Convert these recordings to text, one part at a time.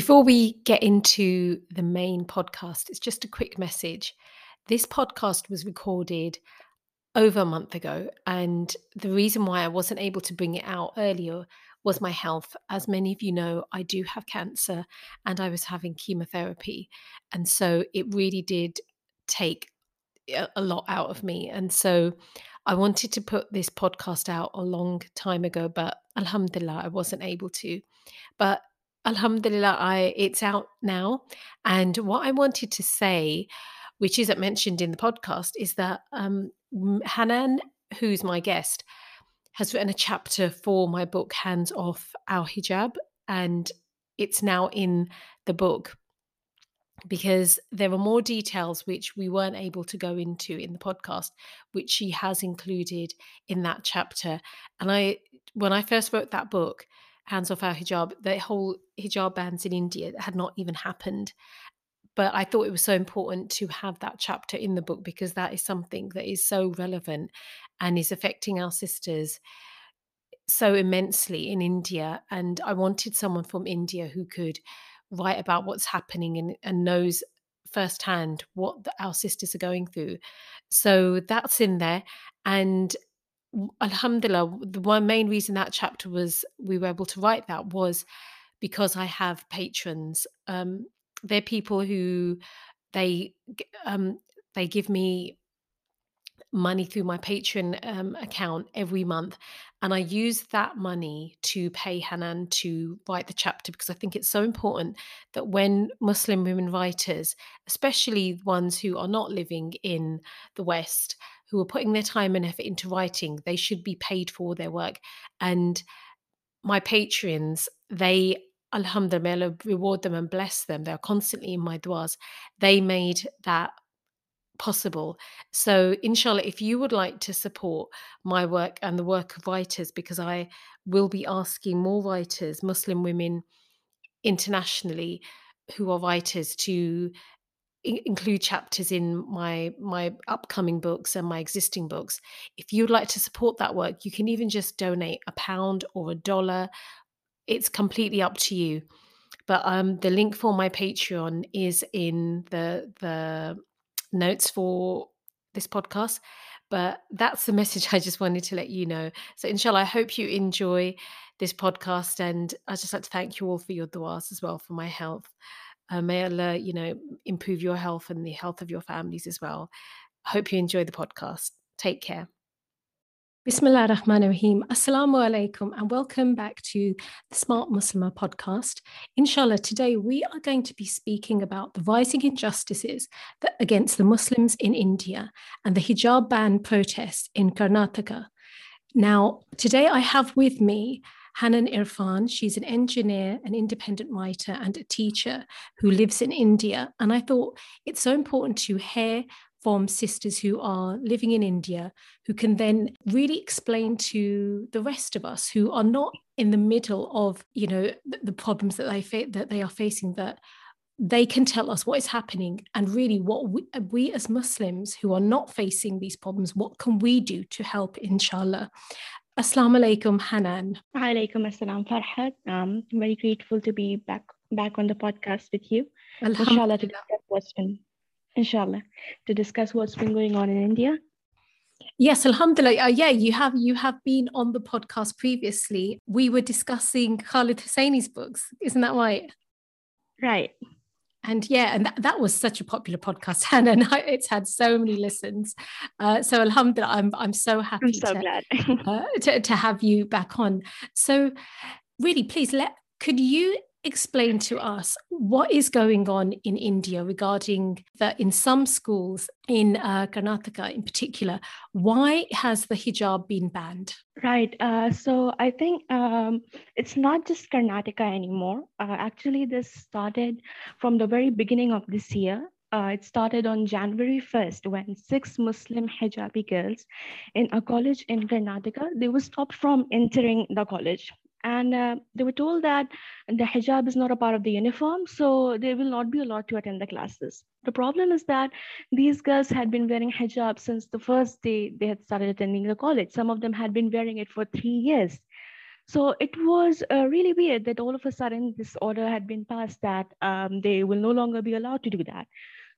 Before we get into the main podcast, it's just a quick message. This podcast was recorded over a month ago, and the reason why I wasn't able to bring it out earlier was my health. As many of you know, I do have cancer and I was having chemotherapy. And so it really did take a lot out of me. And so I wanted to put this podcast out a long time ago, but Alhamdulillah, I wasn't able to. But Alhamdulillah, I it's out now. And what I wanted to say, which isn't mentioned in the podcast, is that um, Hanan, who's my guest, has written a chapter for my book, Hands Off Our Hijab, and it's now in the book because there are more details which we weren't able to go into in the podcast, which she has included in that chapter. And I, when I first wrote that book, hands off our hijab, the whole hijab bans in India had not even happened. But I thought it was so important to have that chapter in the book because that is something that is so relevant and is affecting our sisters so immensely in India. And I wanted someone from India who could write about what's happening and, and knows firsthand what the, our sisters are going through. So that's in there. And alhamdulillah the one main reason that chapter was we were able to write that was because i have patrons. Um they're people who they um they give me money through my patreon um, account every month and i use that money to pay hanan to write the chapter because i think it's so important that when muslim women writers especially ones who are not living in the west who are putting their time and effort into writing, they should be paid for their work. And my patrons, they Alhamdulillah, reward them and bless them. They're constantly in my duas. They made that possible. So, inshallah, if you would like to support my work and the work of writers, because I will be asking more writers, Muslim women internationally who are writers, to include chapters in my my upcoming books and my existing books. If you'd like to support that work you can even just donate a pound or a dollar. It's completely up to you. But um the link for my patreon is in the the notes for this podcast. But that's the message i just wanted to let you know. So inshallah i hope you enjoy this podcast and i just like to thank you all for your duas as well for my health uh, may Allah, you know, improve your health and the health of your families as well. Hope you enjoy the podcast. Take care. Bismillah ar-Rahman ar-Rahim. Assalamu alaikum and welcome back to the Smart Muslimah podcast. Inshallah, today we are going to be speaking about the rising injustices that, against the Muslims in India and the hijab ban protests in Karnataka. Now, today I have with me Hanan Irfan. She's an engineer, an independent writer, and a teacher who lives in India. And I thought it's so important to hear from sisters who are living in India, who can then really explain to the rest of us who are not in the middle of, you know, the, problems that they fa- that they are facing. That they can tell us what is happening and really what we, we, as Muslims who are not facing these problems, what can we do to help, inshallah. Assalamu alaikum, Hanan. Alaikum assalam, Farhat. I'm very grateful to be back back on the podcast with you. Inshallah, to discuss what's been, inshallah, to discuss what's been going on in India. Yes, Alhamdulillah. Uh, yeah, you have you have been on the podcast previously. We were discussing Khaled Hosseini's books, isn't that right? Right and yeah, and that, that was such a popular podcast, Hanan, and it's had so many listens. Uh, so Alhamdulillah, I'm I'm so happy I'm so to, glad. uh, to, to have you back on. So really, please let could you explain to us what is going on in India regarding that in some schools in uh, Karnataka in particular, why has the hijab been banned? Right. Uh, so I think um, it's not just Karnataka anymore. Uh, actually, this started from the very beginning of this year. Uh, it started on January 1st when six Muslim hijabi girls in a college in Karnataka, they were stopped from entering the college and uh, they were told that the hijab is not a part of the uniform so they will not be allowed to attend the classes. The problem is that these girls had been wearing hijab since the first day they had started attending the college. Some of them had been wearing it for three years. So it was uh, really weird that all of a sudden this order had been passed that um, they will no longer be allowed to do that.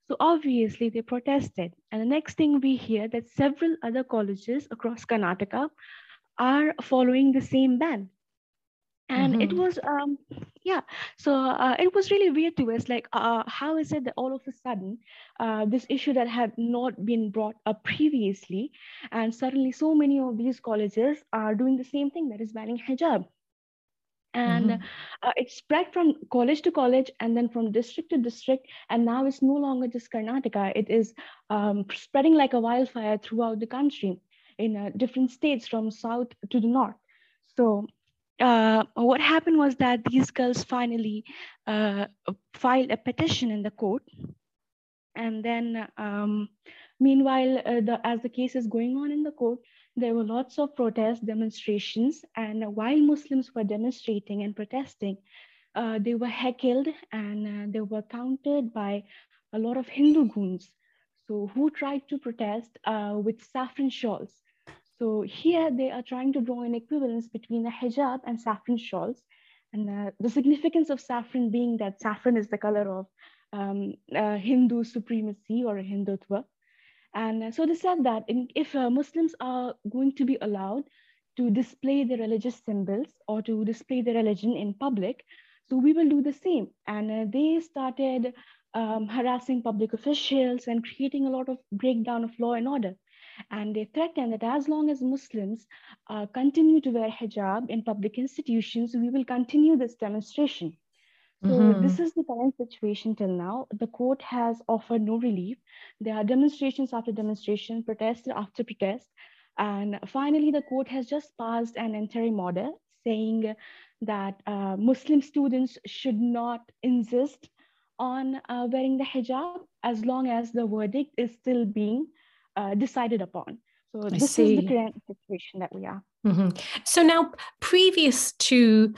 So obviously they protested. And the next thing we hear that several other colleges across karnataka are following the same ban and mm-hmm. it was um yeah so uh, it was really weird to us like uh, how is it that all of a sudden uh, this issue that had not been brought up previously and suddenly so many of these colleges are doing the same thing that is banning hijab and mm-hmm. uh, it spread from college to college and then from district to district and now it's no longer just karnataka it is um, spreading like a wildfire throughout the country in uh, different states from south to the north so uh, what happened was that these girls finally uh, filed a petition in the court. And then, um, meanwhile, uh, the, as the case is going on in the court, there were lots of protests, demonstrations. And while Muslims were demonstrating and protesting, uh, they were heckled and uh, they were countered by a lot of Hindu goons. So, who tried to protest uh, with saffron shawls. So here they are trying to draw an equivalence between the hijab and saffron shawls. And uh, the significance of saffron being that saffron is the color of um, uh, Hindu supremacy or Hindutva. And uh, so they said that in, if uh, Muslims are going to be allowed to display their religious symbols or to display their religion in public, so we will do the same. And uh, they started um, harassing public officials and creating a lot of breakdown of law and order. And they threaten that as long as Muslims uh, continue to wear hijab in public institutions, we will continue this demonstration. So mm-hmm. this is the current situation till now. The court has offered no relief. There are demonstrations after demonstration, protest after protest. And finally, the court has just passed an interim order saying that uh, Muslim students should not insist on uh, wearing the hijab as long as the verdict is still being uh, decided upon. So I this see. is the current situation that we are. Mm-hmm. So now, previous to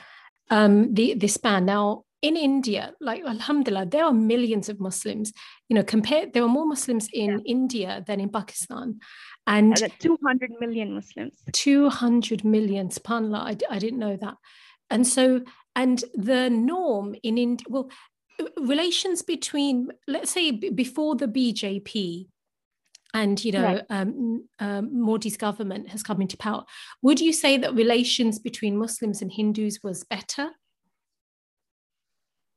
um, the this ban, now in India, like Alhamdulillah, there are millions of Muslims. You know, compared, there are more Muslims in yeah. India than in Pakistan, and yeah, two hundred million Muslims. Two hundred million. Subhanallah, I, I didn't know that. And so, and the norm in India, well, relations between, let's say, before the BJP, and you know right. um, um, Modi's government has come into power. Would you say that relations between Muslims and Hindus was better?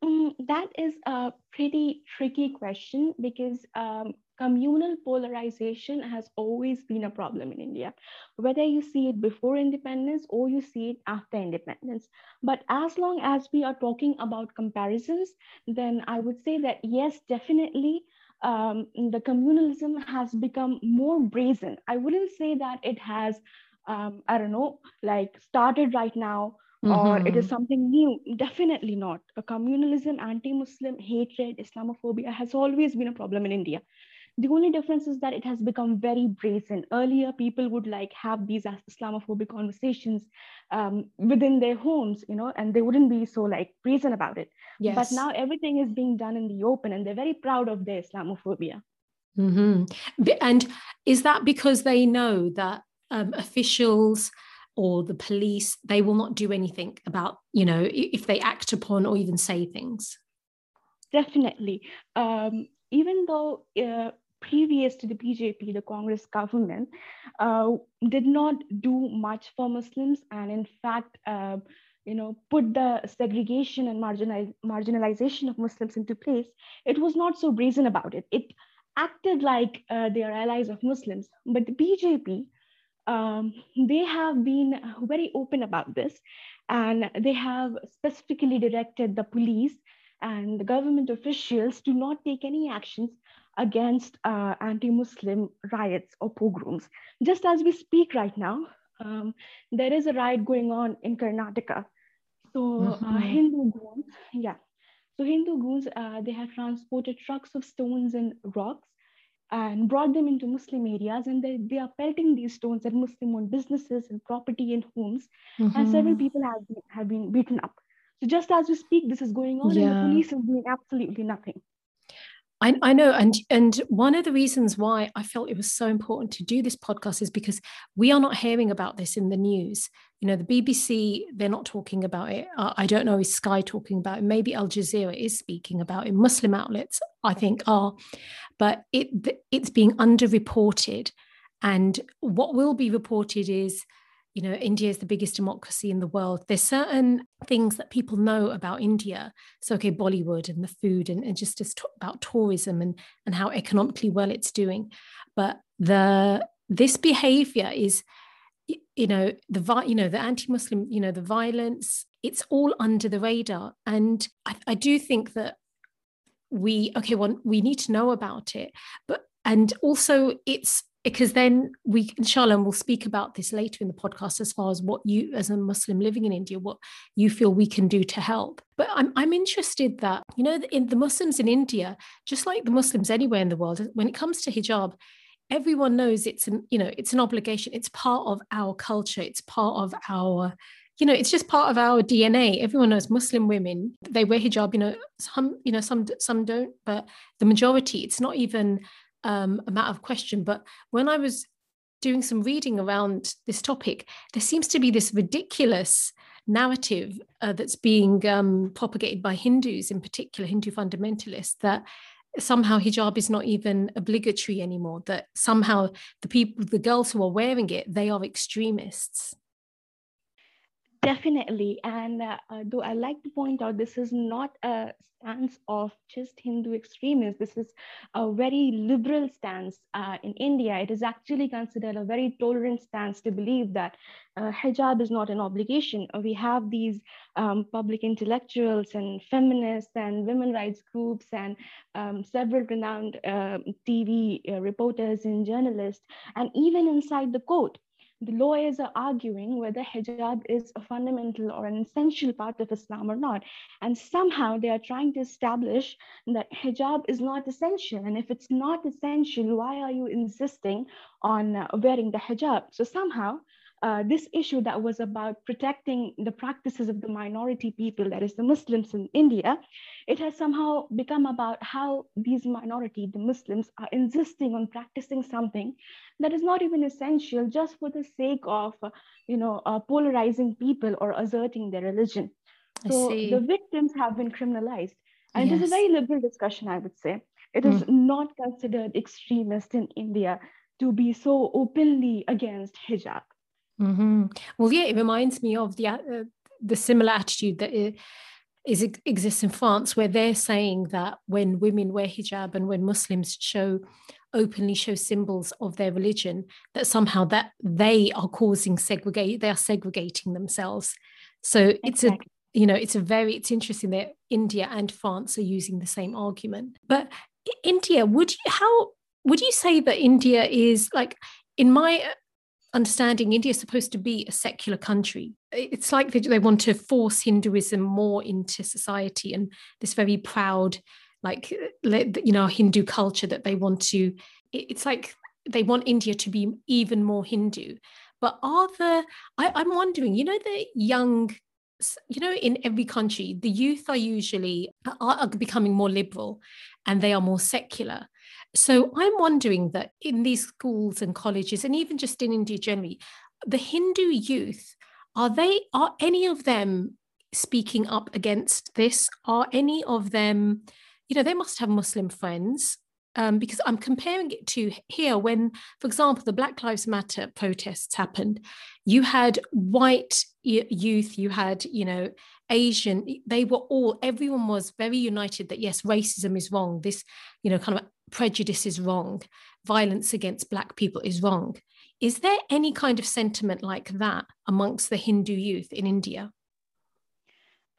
Mm, that is a pretty tricky question because um, communal polarization has always been a problem in India, whether you see it before independence or you see it after independence. But as long as we are talking about comparisons, then I would say that yes, definitely um, the communalism has become more brazen. I wouldn't say that it has, um, I don't know, like started right now or it is mm-hmm. something new. Definitely not. A communalism, anti Muslim hatred, Islamophobia has always been a problem in India. The only difference is that it has become very brazen. Earlier, people would like have these Islamophobic conversations um, within their homes, you know, and they wouldn't be so like brazen about it. Yes. But now everything is being done in the open, and they're very proud of their Islamophobia. Mm-hmm. And is that because they know that um, officials or the police they will not do anything about you know if they act upon or even say things definitely um, even though uh, previous to the bjp the congress government uh, did not do much for muslims and in fact uh, you know put the segregation and marginaliz- marginalization of muslims into place. It was not so brazen about it. It acted like uh, they are allies of muslims. But the bjp um, they have been very open about this. And they have specifically directed the police and the government officials to not take any actions against uh, anti-Muslim riots or pogroms. Just as we speak right now, um, there is a riot going on in Karnataka. So uh, mm-hmm. uh, Hindu goons, yeah. So Hindu goons, uh, they have transported trucks of stones and rocks and brought them into Muslim areas, and they, they are pelting these stones at Muslim-owned businesses and property and homes, mm-hmm. and several people have been, have been beaten up. So just as we speak, this is going on, yeah. and the police is doing absolutely nothing. I, I know, and and one of the reasons why I felt it was so important to do this podcast is because we are not hearing about this in the news. You know, the BBC they're not talking about it. Uh, I don't know is Sky talking about it. Maybe Al Jazeera is speaking about it. Muslim outlets, I think, are, but it it's being underreported, and what will be reported is you know india is the biggest democracy in the world. There's certain things that people know about india. So okay bollywood and the food and, and just, about tourism and and how economically well it's doing. But the this behavior is you know the you know the anti-muslim you know the violence it's all under the radar. And I, I do think that we okay well we need to know about it. But and also it's because then we inshallah and we'll speak about this later in the podcast as far as what you as a muslim living in india what you feel we can do to help. But i'm, I'm interested that you know in the muslims in india just like the muslims anywhere in the world when it comes to hijab everyone knows it's an you know it's an obligation. It's part of our culture. It's part of our you know it's just part of our dna everyone knows muslim women they wear hijab you know some you know some some don't but the majority it's not even um, a matter of question. But when I was doing some reading around this topic, there seems to be this ridiculous narrative uh, that's being um, propagated by Hindus, in particular, Hindu fundamentalists, that somehow hijab is not even obligatory anymore, that somehow the people, the girls who are wearing it, they are extremists. Definitely. And uh, uh, though I like to point out, this is not a stance of just Hindu extremists. This is a very liberal stance uh, in India. It is actually considered a very tolerant stance to believe that uh, hijab is not an obligation. We have these um, public intellectuals and feminists and women rights groups and um, several renowned um, TV uh, reporters and journalists. And even inside the court, the lawyers are arguing whether hijab is a fundamental or an essential part of Islam or not. And somehow they are trying to establish that hijab is not essential. And if it's not essential, why are you insisting on wearing the hijab? So somehow uh, this issue that was about protecting the practices of the minority people, that is the Muslims in India, it has somehow become about how these minority, the Muslims, are insisting on practicing something that is not even essential just for the sake of, uh, you know, uh, polarizing people or asserting their religion. So the victims have been criminalized. And yes. it is a very liberal discussion, I would say. It is mm. not considered extremist in India to be so openly against hijab. Mm-hmm. Well, yeah, it reminds me of the uh, the similar attitude that is exists in France, where they're saying that when women wear hijab and when Muslims show openly show symbols of their religion, that somehow that they are causing segregate, they are segregating themselves. So it's a you know it's a very it's interesting that India and France are using the same argument. But India, would you how would you say that India is like in my understanding India is supposed to be a secular country. It's like they, they want to force Hinduism more into society and this very proud, like, uh, you know, Hindu culture that they want to. It's like they want India to be even more Hindu. But are the, I, I'm wondering, you know, the young you know in every country the youth are usually are, are, becoming more liberal and they are more secular so i'm wondering that in these schools and colleges and even just in india generally the hindu youth are they are any of them speaking up against this are any of them you know they must have muslim friends um, because I'm comparing it to here when, for example, the Black Lives Matter protests happened. You had white youth, you had, you know, Asian, they were all, everyone was very united that yes, racism is wrong. This, you know, kind of prejudice is wrong. Violence against Black people is wrong. Is there any kind of sentiment like that amongst the Hindu youth in India?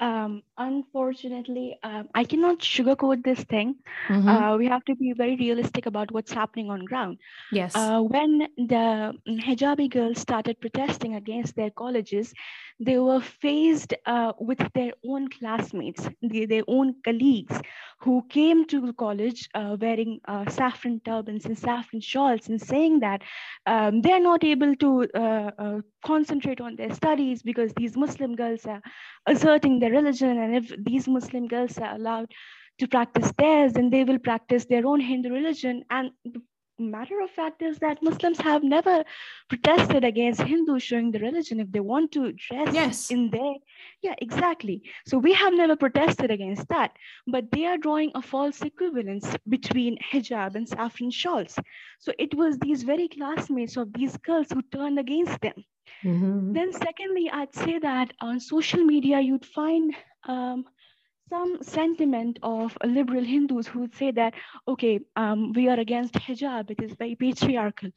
Um, unfortunately, um, I cannot sugarcoat this thing. Mm-hmm. Uh, we have to be very realistic about what's happening on ground. Yes. Uh, when the hijabi girls started protesting against their colleges, they were faced uh, with their own classmates, their, their own colleagues who came to college uh, wearing uh, saffron turbans and saffron shawls and saying that um, they're not able to uh, concentrate on their studies because these Muslim girls are asserting their religion. And if these Muslim girls are allowed to practice theirs, then they will practice their own Hindu religion. And the matter of fact is that Muslims have never protested against Hindus showing the religion if they want to dress yes. in their yeah exactly so we have never protested against that but they are drawing a false equivalence between hijab and saffron shawls so it was these very classmates of these girls who turned against them mm-hmm. then secondly i'd say that on social media you'd find um, some sentiment of liberal Hindus who would say that, okay, um, we are against hijab, it is very patriarchal,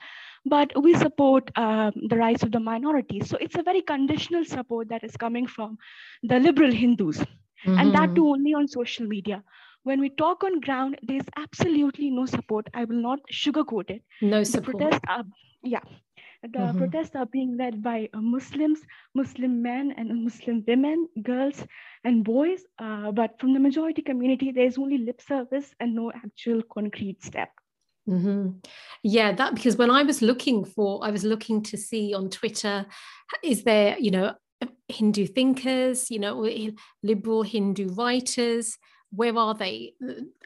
but we support um, the rights of the minorities. So it's a very conditional support that is coming from the liberal Hindus, mm-hmm. and that mm-hmm. too only on social media. When we talk on ground, there's absolutely no support. I will not sugarcoat it. No support. The protests are, yeah, the mm-hmm. protests are being led by uh, Muslims, Muslim men and Muslim women, girls and boys. Uh, but from the majority community, there's only lip service and no actual concrete step. Mm-hmm. Yeah, that because when I was looking for, I was looking to see on Twitter, is there, you know, Hindu thinkers, you know, liberal Hindu writers, where are they?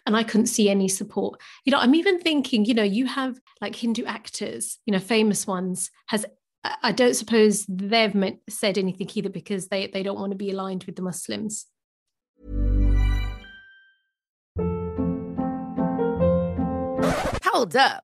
And I couldn't see any support. You know, I'm even thinking, you know, you have like Hindu actors, you know, famous ones. Has I don't suppose they've meant, said anything either because they they don't want to be aligned with the Muslims. Hold up.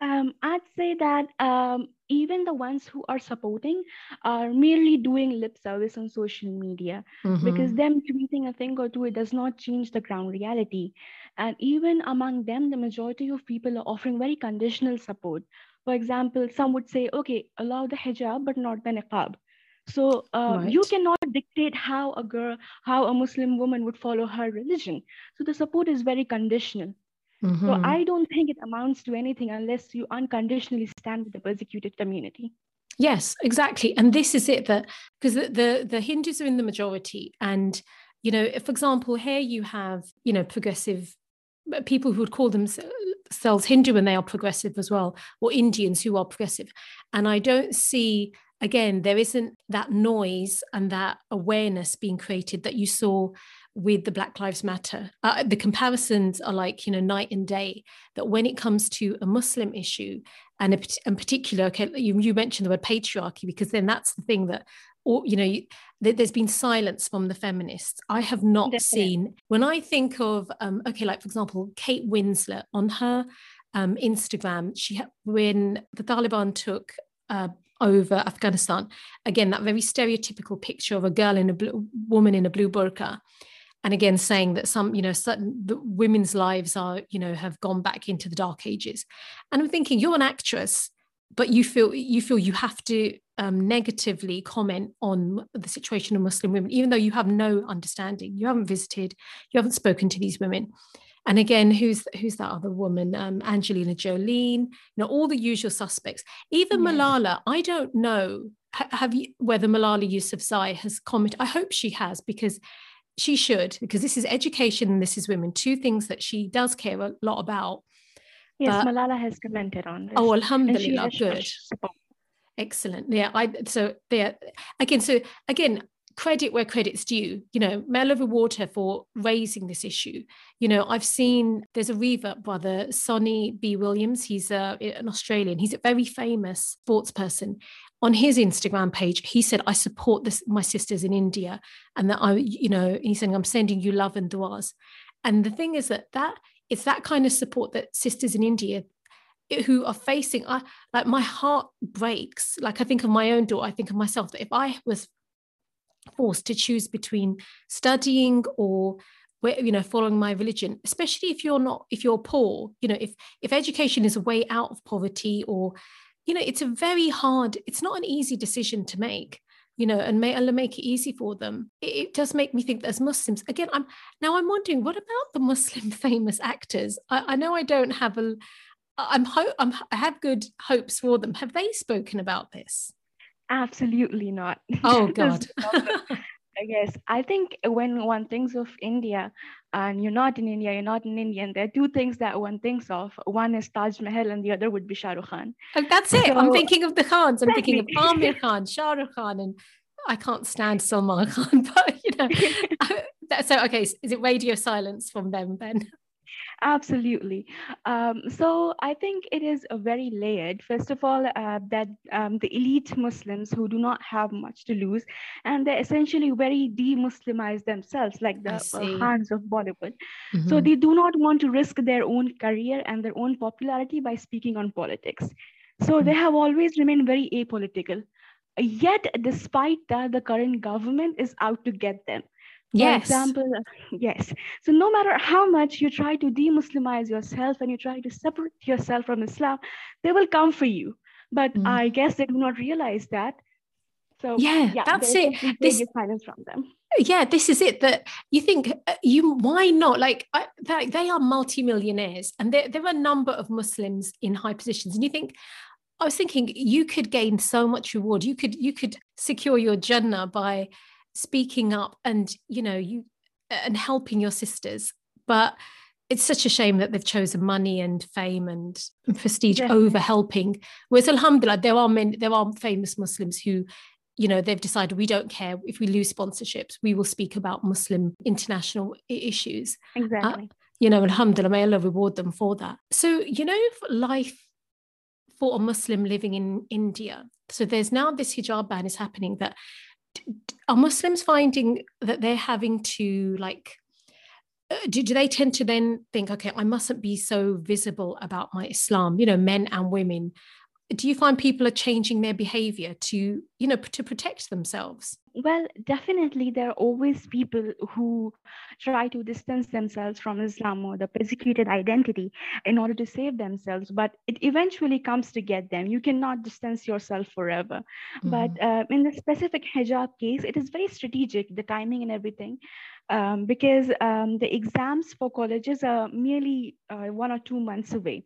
Um, I'd say that um, even the ones who are supporting are merely doing lip service on social media mm-hmm. because them tweeting a thing or two, it does not change the ground reality. And even among them, the majority of people are offering very conditional support. For example, some would say, okay, allow the hijab, but not the niqab. So uh, right. you cannot dictate how a girl, how a Muslim woman would follow her religion. So the support is very conditional. Mm-hmm. So I don't think it amounts to anything unless you unconditionally stand with the persecuted community. Yes, exactly. And this is it that because the, the, the Hindus are in the majority, and you know, for example, here you have you know progressive people who would call themselves Hindu and they are progressive as well, or Indians who are progressive. And I don't see, again, there isn't that noise and that awareness being created that you saw with the Black Lives Matter. Uh, the comparisons are like, you know, night and day, that when it comes to a Muslim issue, and in particular, okay, you, you mentioned the word patriarchy, because then that's the thing that or you know you, there's been silence from the feminists i have not Definitely. seen when i think of um, okay like for example kate winslet on her um, instagram she when the taliban took uh, over afghanistan again that very stereotypical picture of a girl in a blue woman in a blue burqa and again saying that some you know certain the women's lives are you know have gone back into the dark ages and i'm thinking you're an actress but you feel you feel you have to um, negatively comment on the situation of Muslim women, even though you have no understanding. You haven't visited, you haven't spoken to these women. And again, who's who's that other woman? Um, Angelina Jolie, you know, all the usual suspects. Even. Malala, I don't know have you whether Malala Yousafzai has commented. I hope she has because she should, because this is education and this is women, two things that she does care a lot about. Yes, but, Malala has commented on this. Oh, alhamdulillah, good. Excellent. Yeah, I so there again. So again, credit where credit's due. You know, Medal of Water for raising this issue. You know, I've seen there's a revert brother, Sonny Bill Williams. He's a, an Australian. He's a very famous sports person. On his Instagram page, he said, "I support this my sisters in India, and that I, you know, he's saying I'm sending you love and duas." And the thing is that that it's that kind of support that sisters in India eh, who are facing I like my heart breaks like I think of my own daughter I think of myself that if I was forced to choose between studying or you know following my religion especially if you're not if you're poor you know if if education is a way out of poverty or you know it's a very hard it's not an easy decision to make you know, and may Allah make it easy for them. It, it, does make me think that as Muslims, again, I'm now I'm wondering, what about the Muslim famous actors? I, I know I don't have a, I'm, ho- I'm I have good hopes for them. Have they spoken about this? Absolutely not. Oh God. Yes, I think when one thinks of India, and you're not in India, you're not an Indian. There are two things that one thinks of. One is Taj Mahal, and the other would be Shah Rukh Khan. Oh, that's it. So, I'm thinking of the Khans. I'm thinking of Aamir Khan, Shah Rukh Khan, and I can't stand Salman Khan. But you know, so okay, is it radio silence from them then? Absolutely. Um, so I think it is a very layered. First of all, uh, that um, the elite Muslims who do not have much to lose, and they're essentially very de-Muslimized themselves, like the uh, Khans of Bollywood. Mm-hmm. So they do not want to risk their own career and their own popularity by speaking on politics. So mm-hmm. they have always remained very apolitical. Yet, despite that, the current government is out to get them. For yes. example, yes. So no matter how much you try to de-Muslimize yourself and you try to separate yourself from Islam, they will come for you. But mm. I guess they do not realize that. So yeah, yeah that's it. This silence from them. Yeah, this is it. That you think uh, you why not? Like I, they, they are multimillionaires, and there there are a number of Muslims in high positions, and you think. I was thinking you could gain so much reward. You could you could secure your Jannah by speaking up and you know you and helping your sisters. But it's such a shame that they've chosen money and fame and prestige yeah. over helping. Whereas alhamdulillah there are many there are famous muslims who you know they've decided we don't care. If we lose sponsorships we will speak about muslim international issues. Uh, exactly. uh, you know alhamdulillah may allah reward them for that. So you know life for a muslim living in india. So there's now this hijab ban is happening that are Muslims finding that they're having to like uh, do, do they tend to then think okay I mustn't be so visible about my Islam. You know men and women do you find people are changing their behavior to you know to protect themselves? Well definitely there are always people who try to distance themselves from islam or the persecuted identity in order to save themselves but it eventually comes to get them. You cannot distance yourself forever. Mm-hmm. but uh, in the specific hijab case it is very strategic the timing and everything um, because um, the exams for colleges are merely uh, one or two months away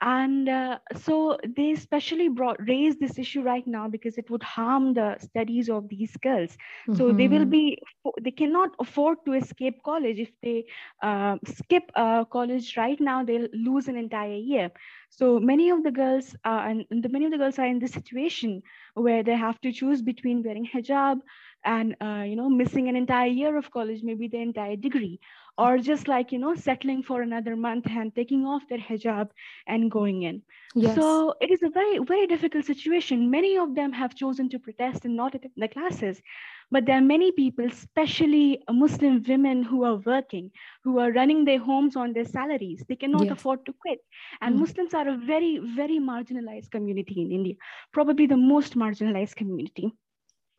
and uh, so they especially brought raised this issue right now because it would harm the studies of these girls mm-hmm. so they will mm-hmm. be they cannot afford to escape college if they uh, skip uh, college right now they'll lose an entire year so many of the girls and the, many of the girls are in this situation where they have to choose between wearing hijab and uh, you know missing an entire year of college maybe the entire degree or just like you know settling for another month and taking off their hijab and going in yes. so it is a very very difficult situation many of them have chosen to protest and not attend the classes but there are many people especially muslim women who are working who are running their homes on their salaries they cannot yes. afford to quit and mm. muslims are a very very marginalized community in india probably the most marginalized community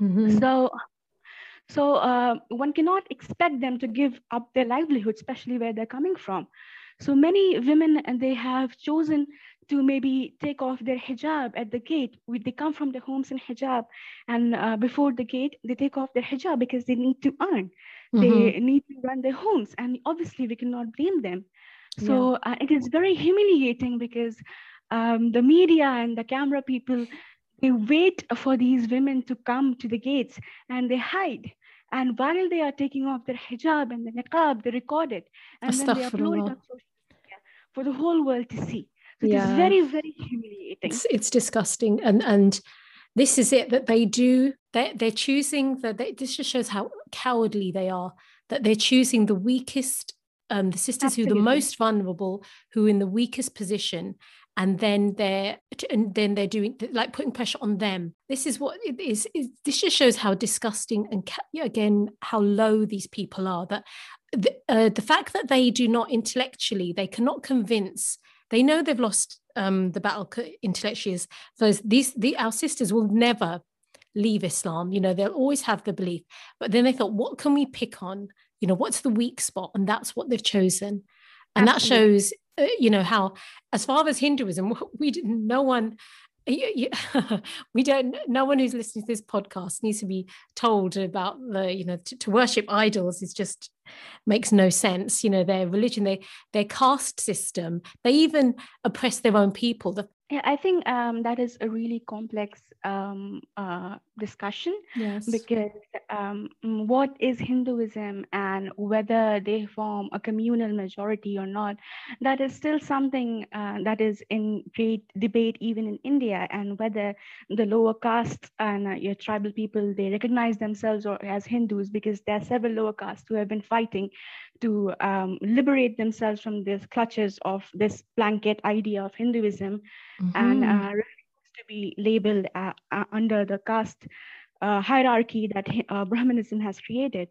mm-hmm. so so uh, one cannot expect them to give up their livelihood, especially where they're coming from. So many women, and they have chosen to maybe take off their hijab at the gate. They come from their homes in hijab, and uh, before the gate, they take off their hijab because they need to earn. Mm-hmm. They need to run their homes, and obviously we cannot blame them. So yeah. uh, it is very humiliating because um, the media and the camera people they wait for these women to come to the gates and they hide and while they are taking off their hijab and the niqab, they record it and then they upload it on social media for the whole world to see. So yeah. it's very, very humiliating. It's, it's disgusting. And and this is it that they do. They're, they're choosing that. They, this just shows how cowardly they are. That they're choosing the weakest, um, the sisters Absolutely. who are the most vulnerable, who are in the weakest position, and then they're and then they're doing like putting pressure on them. This is what it is, this just shows how disgusting and again how low these people are that the, uh, the fact that they do not intellectually they cannot convince they know they've lost um, the battle intellectually is those these the, our sisters will never leave islam you know they'll always have the belief but then they thought what can we pick on? You know what's the weak spot? And that's what they've chosen. And Absolutely. that shows Uh, you know how as far as hinduism we didn't no one we don't no one who's listening to this podcast needs to be told about the you know to, to, worship idols is just makes no sense. You know their religion they their caste system they even oppress their own people. The yeah, I think um, that is a really complex um, uh, discussion yes. because um, mm, what is Hinduism and whether they form a communal majority or not, that is still something uh, that is in great debate even in India, and whether the lower castes and uh, your tribal people they recognize themselves or as Hindus because there are several lower castes who have been fighting to um, liberate themselves from this clutches of this blanket idea of Hinduism mm-hmm. and uh, refuse to be labeled uh, uh, under the caste uh, hierarchy that uh, Brahmanism has created.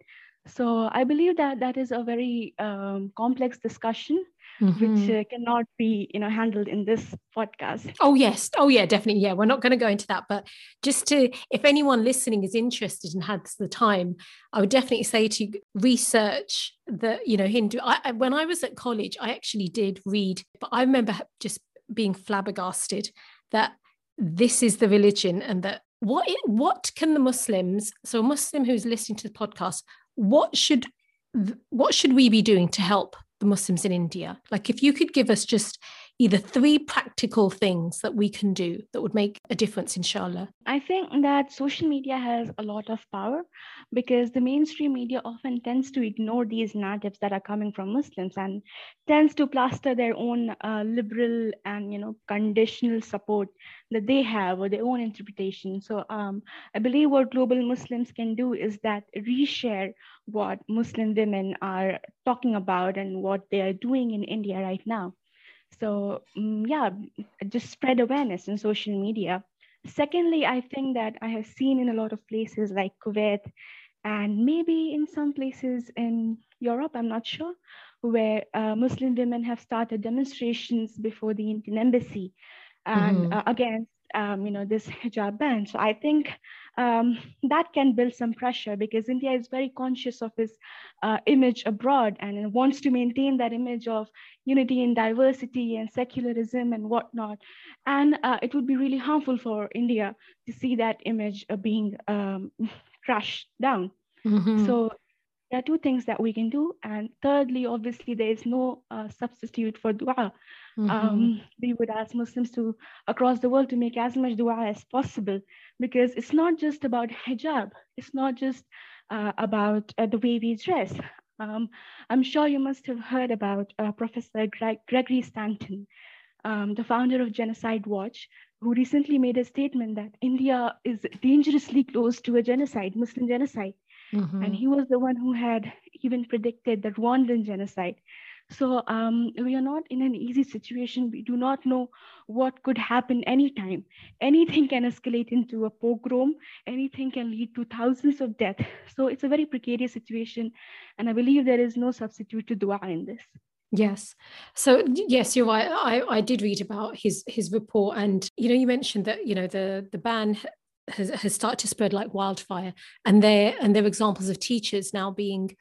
So I believe that that is a very um, complex discussion, mm-hmm. which uh, cannot be, you know, handled in this podcast. Oh yes, oh yeah, definitely. Yeah, we're not going to go into that, but just to, if anyone listening is interested and has the time, I would definitely say to research the, you know, Hindu. I, when I was at college, I actually did read, but I remember just being flabbergasted that this is the religion and that what what can the muslims so a muslim who's listening to the podcast what should what should we be doing to help the muslims in india. Like if you could give us just either three practical things that we can do that would make a difference, inshallah? I think that social media has a lot of power because the mainstream media often tends to ignore these narratives that are coming from Muslims and tends to plaster their own uh, liberal and you know conditional support that they have or their own interpretation. So um, I believe what global Muslims can do is that reshare what Muslim women are talking about and what they are doing in India right now. So um, yeah, just spread awareness in social media. Secondly, I think that I have seen in a lot of places like Kuwait and maybe in some places in Europe, I'm not sure, where uh, Muslim women have started demonstrations before the Indian embassy and mm-hmm. uh, against um, you know this hijab ban. So I think um, that can build some pressure because India is very conscious of its uh, image abroad and wants to maintain that image of unity and diversity and secularism and whatnot. And uh, it would be really harmful for India to see that image uh, being um, crushed down. Mm-hmm. So there are two things that we can do. And thirdly, obviously, there is no uh, substitute for dua. Mm-hmm. Um, we would ask Muslims to across the world to make as much dua as possible because it's not just about hijab. It's not just uh, about uh, the way we dress. Um, I'm sure you must have heard about uh, Professor Greg- Gregory Stanton, um, the founder of Genocide Watch, who recently made a statement that India is dangerously close to a genocide, Muslim genocide. Mm-hmm. And he was the one who had even predicted the Rwandan genocide. So um, we are not in an easy situation. We do not know what could happen anytime. Anything can escalate into a pogrom. Anything can lead to thousands of deaths. So it's a very precarious situation. And I believe there is no substitute to dua in this. Yes. So yes, you're right. I, I did read about his his report, and you know, you mentioned that you know the the ban has, has started to spread like wildfire and there and there are examples of teachers now being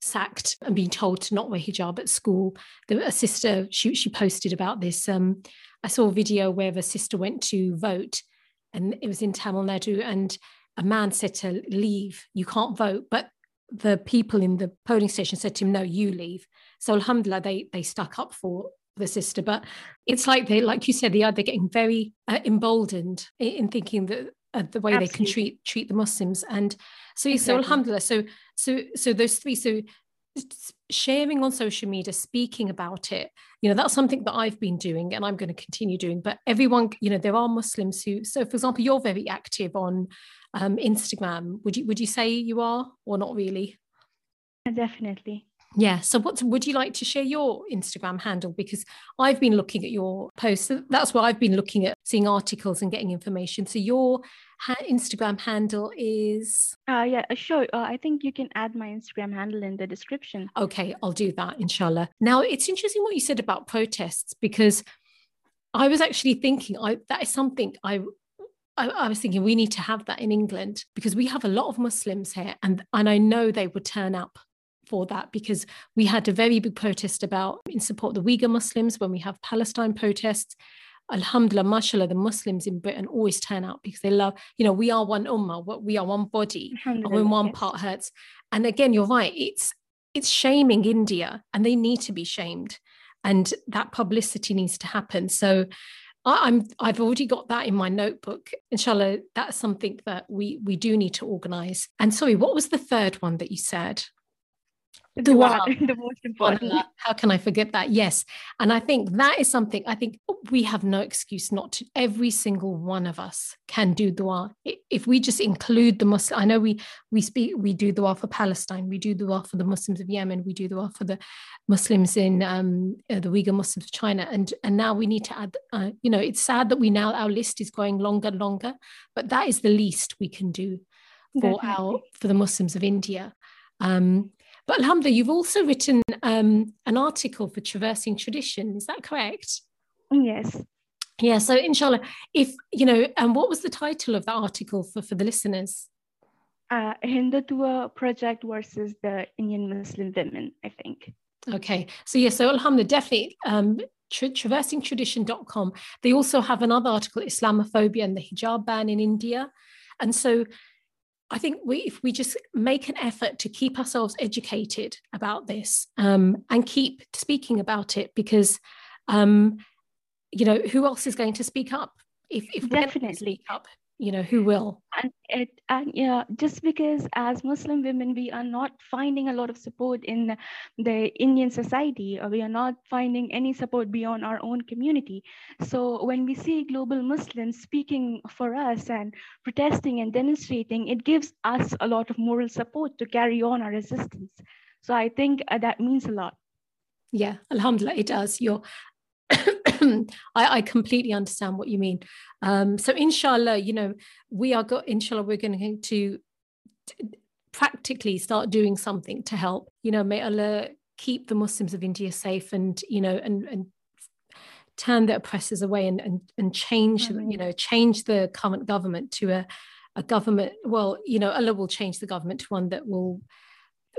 sacked and being told to not wear hijab at school the, a sister she, she posted about this um, i saw a video where the sister went to vote and it was in tamil nadu and a man said to leave you can't vote but the people in the polling station said to him no you leave so alhamdulillah they they stuck up for the sister but it's like they like you said they are they're getting very uh, emboldened in, in thinking that uh, the way Absolutely. they can treat treat the Muslims. And so, exactly. so Alhamdulillah. So, so, so those three. So, sharing on social media, speaking about it. You know, that's something that I've been doing, and I'm going to continue doing. But everyone, you know, there are Muslims who. So, for example, you're very active on um, Instagram. Would you would you say you are, or not really? Definitely. Yeah. So, what would you like to share your Instagram handle? Because I've been looking at your posts. That's why I've been looking at seeing articles and getting information. So, your ha- Instagram handle is. Uh, yeah, uh, sure. Uh, I think you can add my Instagram handle in the description. Okay, I'll do that, inshallah. Now, it's interesting what you said about protests because I was actually thinking I, that is something I I, was thinking we need to have that in England because we have a lot of Muslims here, and and I know they would turn up for that because we had a very big protest about in support of the Uyghur Muslims when we have Palestine protests. Alhamdulillah, mashallah, the Muslims in Britain always turn out because they love, you know, we are one ummah, we are one body, and when one part hurts. And again, you're right, it's it's shaming India and they need to be shamed. And that publicity needs to happen. So I, am I've already got that in my notebook. Inshallah, that's something that we we do need to organize. And sorry, what was the third one that you said? Dua, the most important. How can I forget that? Yes. And I think that is something I think we have no excuse not to. Every single one of us can do dua. If we just include the Muslim, I know we we speak, we do dua for Palestine, we do dua for the Muslims of Yemen, we do dua for the Muslims in um, uh, the Uyghur Muslims of China, and and now we need to add. Uh, you know, it's sad that we now our list is growing longer and longer, but that is the least we can do for Definitely. our for the Muslims of India. Um, but Alhamdulillah, you've also written um, an article for Traversing Tradition. Is that correct? Yes. Yeah. So inshallah, if you know, and what was the title of the article for, for the listeners? Uh, Hindutva project versus the Indian Muslim women, I think. Okay. So yeah, so Alhamdulillah, definitely um, tra- traversingtradition.com. They also have another article, Islamophobia and the hijab ban in India. And so I think we, if we just make an effort to keep ourselves educated about this um, and keep speaking about it, because um, you know who else is going to speak up? If, if definitely speak up, you know who will. And it and yeah just because as muslim women we are not finding a lot of support in the indian society or we are not finding any support beyond our own community. So when we see global muslims speaking for us and protesting and demonstrating it gives us a lot of moral support to carry on our resistance. So i think uh, that means a lot. Yeah alhamdulillah it does. You're I, I, completely understand what you mean. Um, so inshallah, you know, we are got inshallah, we're going to practically start doing something to help. You know, may Allah keep the Muslims of India safe and, you know, and and turn the oppressors away and and, and change, mm-hmm. you know, change the current government to a, a government. Well, you know, Allah will change the government to one that will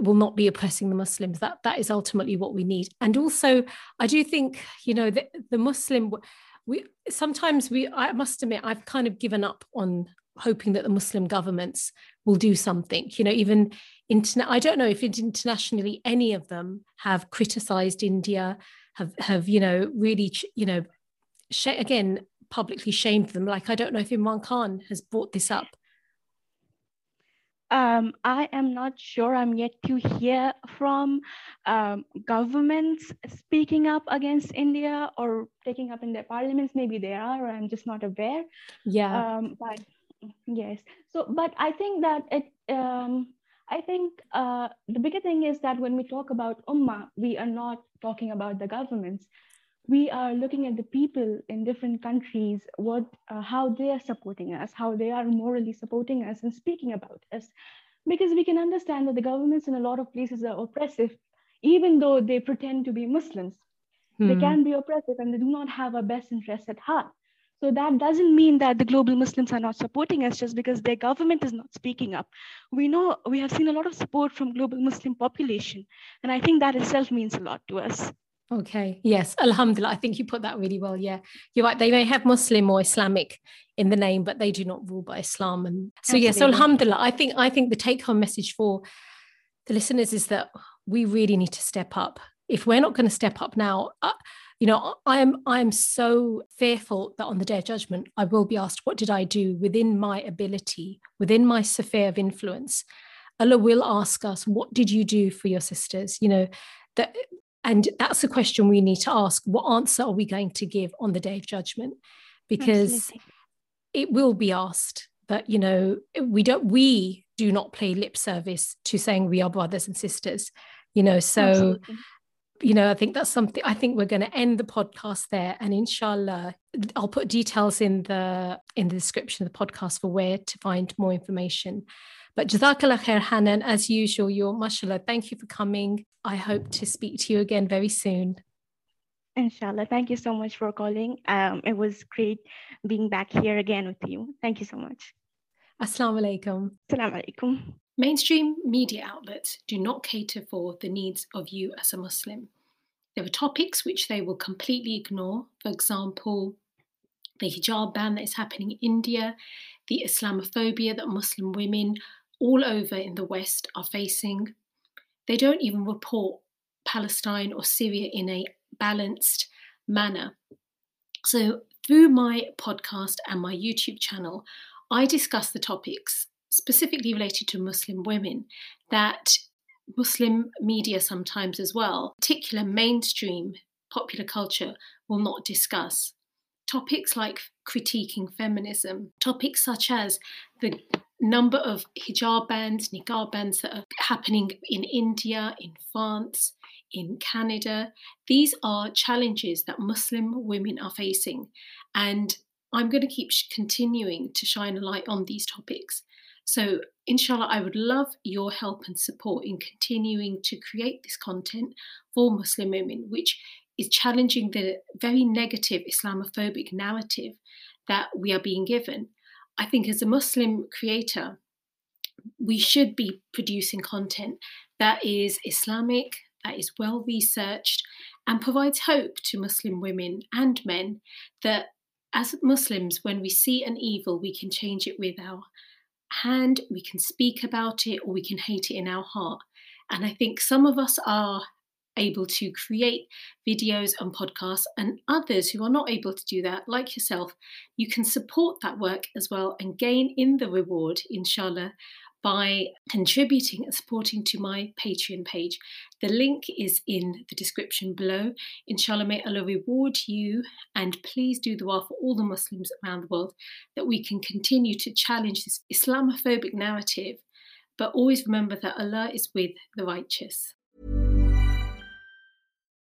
will not be oppressing the Muslims. That that is ultimately what we need. And also, I do think you know the, the Muslim. We sometimes we. I must admit, I've kind of given up on hoping that the Muslim governments will do something. You know, even internet. I don't know if internationally any of them have criticised India, have have you know really you know sh- again publicly shamed them. Like I don't know if Imran Khan has brought this up. Um, I am not sure. I'm yet to hear from um, governments speaking up against India or taking up in their parliaments. Maybe they are, or I'm just not aware. Yeah. Um, but yes. So, but I think that it. Um, I think uh, the bigger thing is that when we talk about ummah, we are not talking about the governments we are looking at the people in different countries, what, uh, how they are supporting us, how they are morally supporting us and speaking about us. Because we can understand that the governments in a lot of places are oppressive, even though they pretend to be Muslims. Hmm. They can be oppressive and they do not have our best interests at heart. So that doesn't mean that the global Muslims are not supporting us just because their government is not speaking up. We know we have seen a lot of support from global Muslim population, and I think that itself means a lot to us. Okay. Yes. Alhamdulillah. I think you put that really well. Yeah. You're right. They may have Muslim or Islamic in the name, but they do not rule by Islam. And so, yeah, so Alhamdulillah. I think I think the take home message for the listeners is that we really need to step up. If we're not going to step up now, uh, you know, I am I am so fearful that on the day of judgment, I will be asked, what did I do within my ability, within my sphere of influence? Allah will ask us, what did you do for your sisters? You know, that and that's a question we need to ask what answer are we going to give on the day of judgment because Absolutely. it will be asked that you know we don't we do not play lip service to saying we are brothers and sisters you know so Absolutely. you know i think that's something i think we're going to end the podcast there and inshallah i'll put details in the in the description of the podcast for where to find more information but Jazakallah khair, Hanan, as usual, you're mashallah. Thank you for coming. I hope to speak to you again very soon. Inshallah. Thank you so much for calling. Um, it was great being back here again with you. Thank you so much. Assalamu alaikum. Assalamu alaikum. Mainstream media outlets do not cater for the needs of you as a Muslim. There are topics which they will completely ignore. For example, the hijab ban that is happening in India, the Islamophobia that Muslim women all over in the West are facing. They don't even report Palestine or Syria in a balanced manner. So, through my podcast and my YouTube channel, I discuss the topics specifically related to Muslim women that Muslim media sometimes as well, particular mainstream popular culture, will not discuss. Topics like critiquing feminism, topics such as the number of hijab bans, niqab bans that are happening in India, in France, in Canada. These are challenges that Muslim women are facing. And I'm going to keep continuing to shine a light on these topics. So, inshallah, I would love your help and support in continuing to create this content for Muslim women, which is challenging the very negative Islamophobic narrative that we are being given I think as a Muslim creator, we should be producing content that is Islamic, that is well researched, and provides hope to Muslim women and men that as Muslims, when we see an evil, we can change it with our hand, we can speak about it, or we can hate it in our heart. And I think some of us are able to create videos and podcasts, and others who are not able to do that, like yourself, you can support that work as well and gain in the reward, inshallah, by contributing and supporting to my Patreon page. The link is in the description below. Inshallah, may Allah reward you and please do the dua for all the Muslims around the world that we can continue to challenge this Islamophobic narrative, but always remember that Allah is with the righteous.